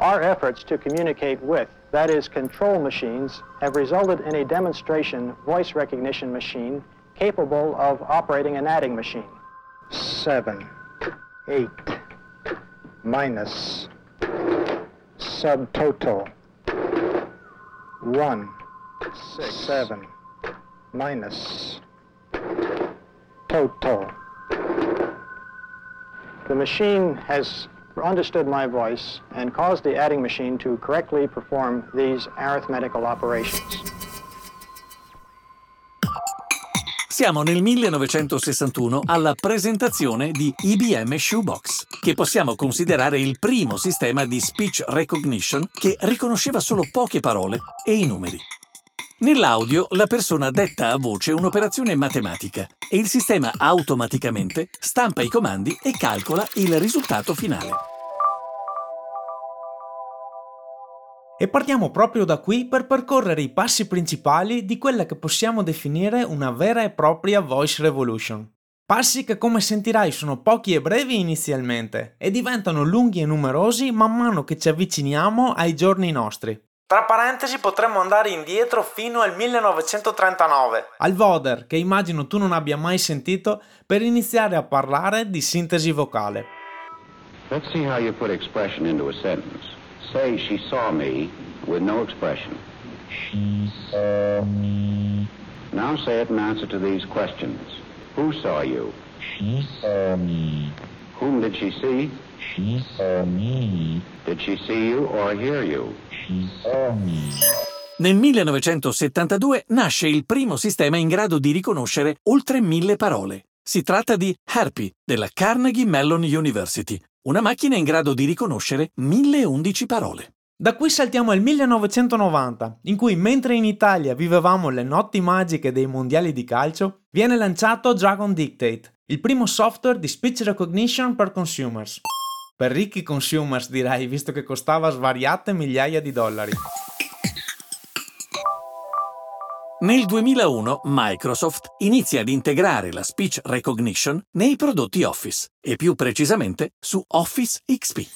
Our efforts to communicate with, that is, control machines, have resulted in a demonstration voice recognition machine capable of operating an adding machine. Seven, eight, minus, subtotal, one, six, seven, minus, total. The machine has understood my voice and caused the adding machine to correctly perform these arithmetical operations. Siamo nel 1961 alla presentazione di IBM Shoebox, che possiamo considerare il primo sistema di speech recognition che riconosceva solo poche parole e i numeri. Nell'audio la persona detta a voce un'operazione matematica e il sistema automaticamente stampa i comandi e calcola il risultato finale. E partiamo proprio da qui per percorrere i passi principali di quella che possiamo definire una vera e propria voice revolution. Passi che come sentirai sono pochi e brevi inizialmente e diventano lunghi e numerosi man mano che ci avviciniamo ai giorni nostri. Tra parentesi potremmo andare indietro fino al 1939, al Voder, che immagino tu non abbia mai sentito, per iniziare a parlare di sintesi vocale. Let's see how you put expression into a sentence. Say she saw me with no expression. She saw me. Now say it in answer to these questions. Who saw you? She saw me. Whom did she see? She saw me. Did she see you or hear you? She saw me. Nel 1972 nasce il primo sistema in grado di riconoscere oltre mille parole. Si tratta di Harpy della Carnegie Mellon University, una macchina in grado di riconoscere 1011 parole. Da qui saltiamo al 1990, in cui mentre in Italia vivevamo le notti magiche dei mondiali di calcio, viene lanciato Dragon Dictate, il primo software di speech recognition per consumers. Per ricchi consumers direi, visto che costava svariate migliaia di dollari. Nel 2001 Microsoft inizia ad integrare la speech recognition nei prodotti Office e più precisamente su Office XP.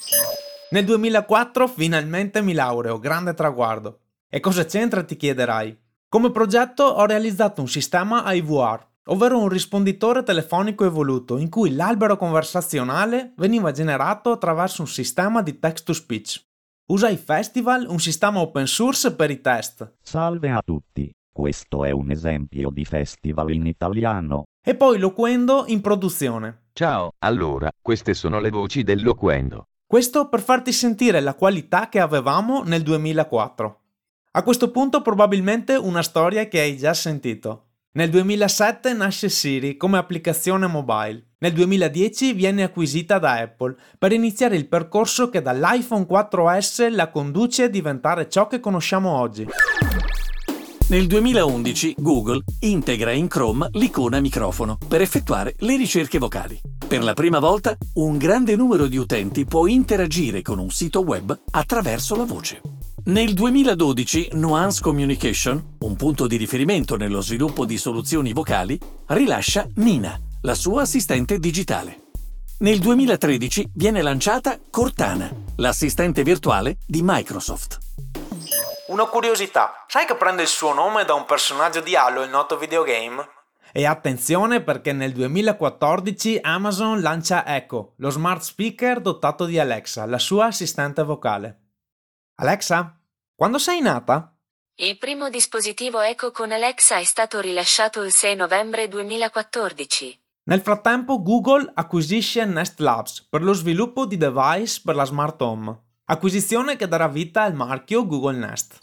Nel 2004 finalmente mi laureo, grande traguardo. E cosa c'entra ti chiederai? Come progetto ho realizzato un sistema IVR, ovvero un risponditore telefonico evoluto in cui l'albero conversazionale veniva generato attraverso un sistema di text-to-speech. Usa i festival, un sistema open source per i test. Salve a tutti, questo è un esempio di festival in italiano. E poi Loquendo in produzione. Ciao, allora, queste sono le voci del loquendo. Questo per farti sentire la qualità che avevamo nel 2004. A questo punto probabilmente una storia che hai già sentito. Nel 2007 nasce Siri come applicazione mobile. Nel 2010 viene acquisita da Apple per iniziare il percorso che dall'iPhone 4S la conduce a diventare ciò che conosciamo oggi. Nel 2011 Google integra in Chrome l'icona microfono per effettuare le ricerche vocali. Per la prima volta un grande numero di utenti può interagire con un sito web attraverso la voce. Nel 2012 Nuance Communication, un punto di riferimento nello sviluppo di soluzioni vocali, rilascia Nina, la sua assistente digitale. Nel 2013 viene lanciata Cortana, l'assistente virtuale di Microsoft. Una curiosità, sai che prende il suo nome da un personaggio di Halo, il noto videogame? E attenzione perché nel 2014 Amazon lancia Echo, lo smart speaker dotato di Alexa, la sua assistente vocale. Alexa, quando sei nata? Il primo dispositivo Echo con Alexa è stato rilasciato il 6 novembre 2014. Nel frattempo Google acquisisce Nest Labs per lo sviluppo di device per la smart home, acquisizione che darà vita al marchio Google Nest.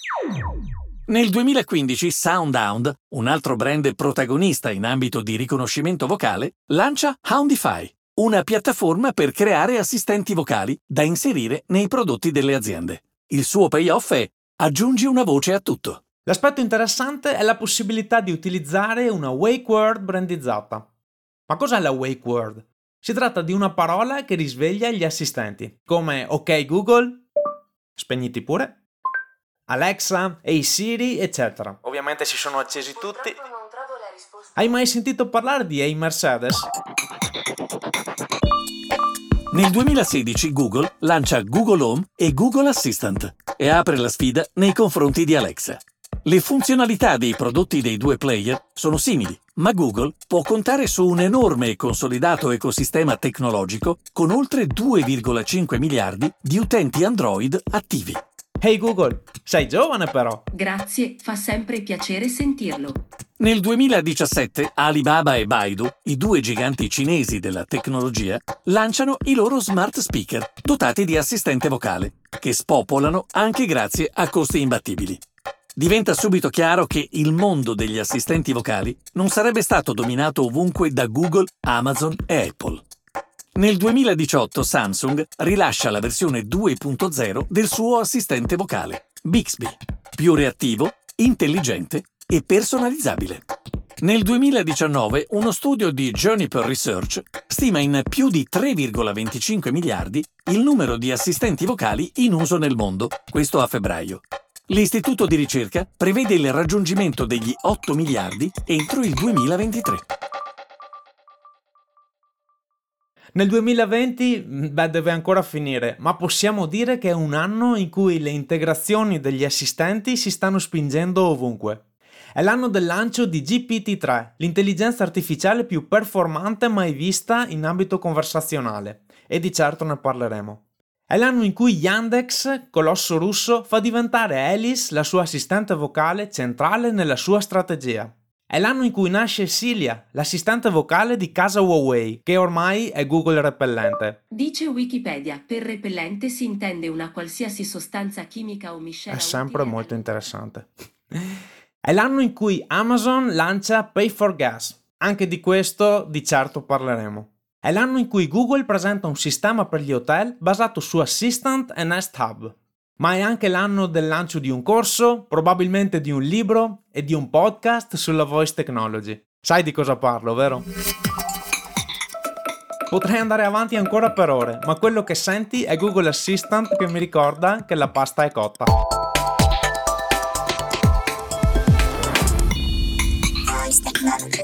Nel 2015 SoundHound, un altro brand protagonista in ambito di riconoscimento vocale, lancia Houndify, una piattaforma per creare assistenti vocali da inserire nei prodotti delle aziende. Il suo payoff è aggiungi una voce a tutto. L'aspetto interessante è la possibilità di utilizzare una wake word brandizzata. Ma cos'è la wake word? Si tratta di una parola che risveglia gli assistenti, come ok Google, spegniti pure, Alexa, Hey Siri, eccetera. Ovviamente si sono accesi tutti. Hai mai sentito parlare di Hey Mercedes? Nel 2016 Google lancia Google Home e Google Assistant e apre la sfida nei confronti di Alexa. Le funzionalità dei prodotti dei due player sono simili, ma Google può contare su un enorme e consolidato ecosistema tecnologico con oltre 2,5 miliardi di utenti Android attivi. Hey Google, sei giovane però. Grazie, fa sempre piacere sentirlo. Nel 2017 Alibaba e Baidu, i due giganti cinesi della tecnologia, lanciano i loro smart speaker dotati di assistente vocale, che spopolano anche grazie a costi imbattibili diventa subito chiaro che il mondo degli assistenti vocali non sarebbe stato dominato ovunque da Google, Amazon e Apple. Nel 2018 Samsung rilascia la versione 2.0 del suo assistente vocale, Bixby, più reattivo, intelligente e personalizzabile. Nel 2019 uno studio di Juniper Research stima in più di 3,25 miliardi il numero di assistenti vocali in uso nel mondo, questo a febbraio, L'istituto di ricerca prevede il raggiungimento degli 8 miliardi entro il 2023. Nel 2020, beh, deve ancora finire, ma possiamo dire che è un anno in cui le integrazioni degli assistenti si stanno spingendo ovunque. È l'anno del lancio di GPT-3, l'intelligenza artificiale più performante mai vista in ambito conversazionale, e di certo ne parleremo. È l'anno in cui Yandex, colosso russo, fa diventare Alice la sua assistente vocale centrale nella sua strategia. È l'anno in cui nasce Cilia, l'assistente vocale di casa Huawei, che ormai è Google repellente. Dice Wikipedia, per repellente si intende una qualsiasi sostanza chimica o miscela. È sempre molto interessante. è l'anno in cui Amazon lancia Pay for Gas. Anche di questo di certo parleremo. È l'anno in cui Google presenta un sistema per gli hotel basato su Assistant e Nest Hub. Ma è anche l'anno del lancio di un corso, probabilmente di un libro e di un podcast sulla voice technology. Sai di cosa parlo, vero? Potrei andare avanti ancora per ore, ma quello che senti è Google Assistant che mi ricorda che la pasta è cotta. clap.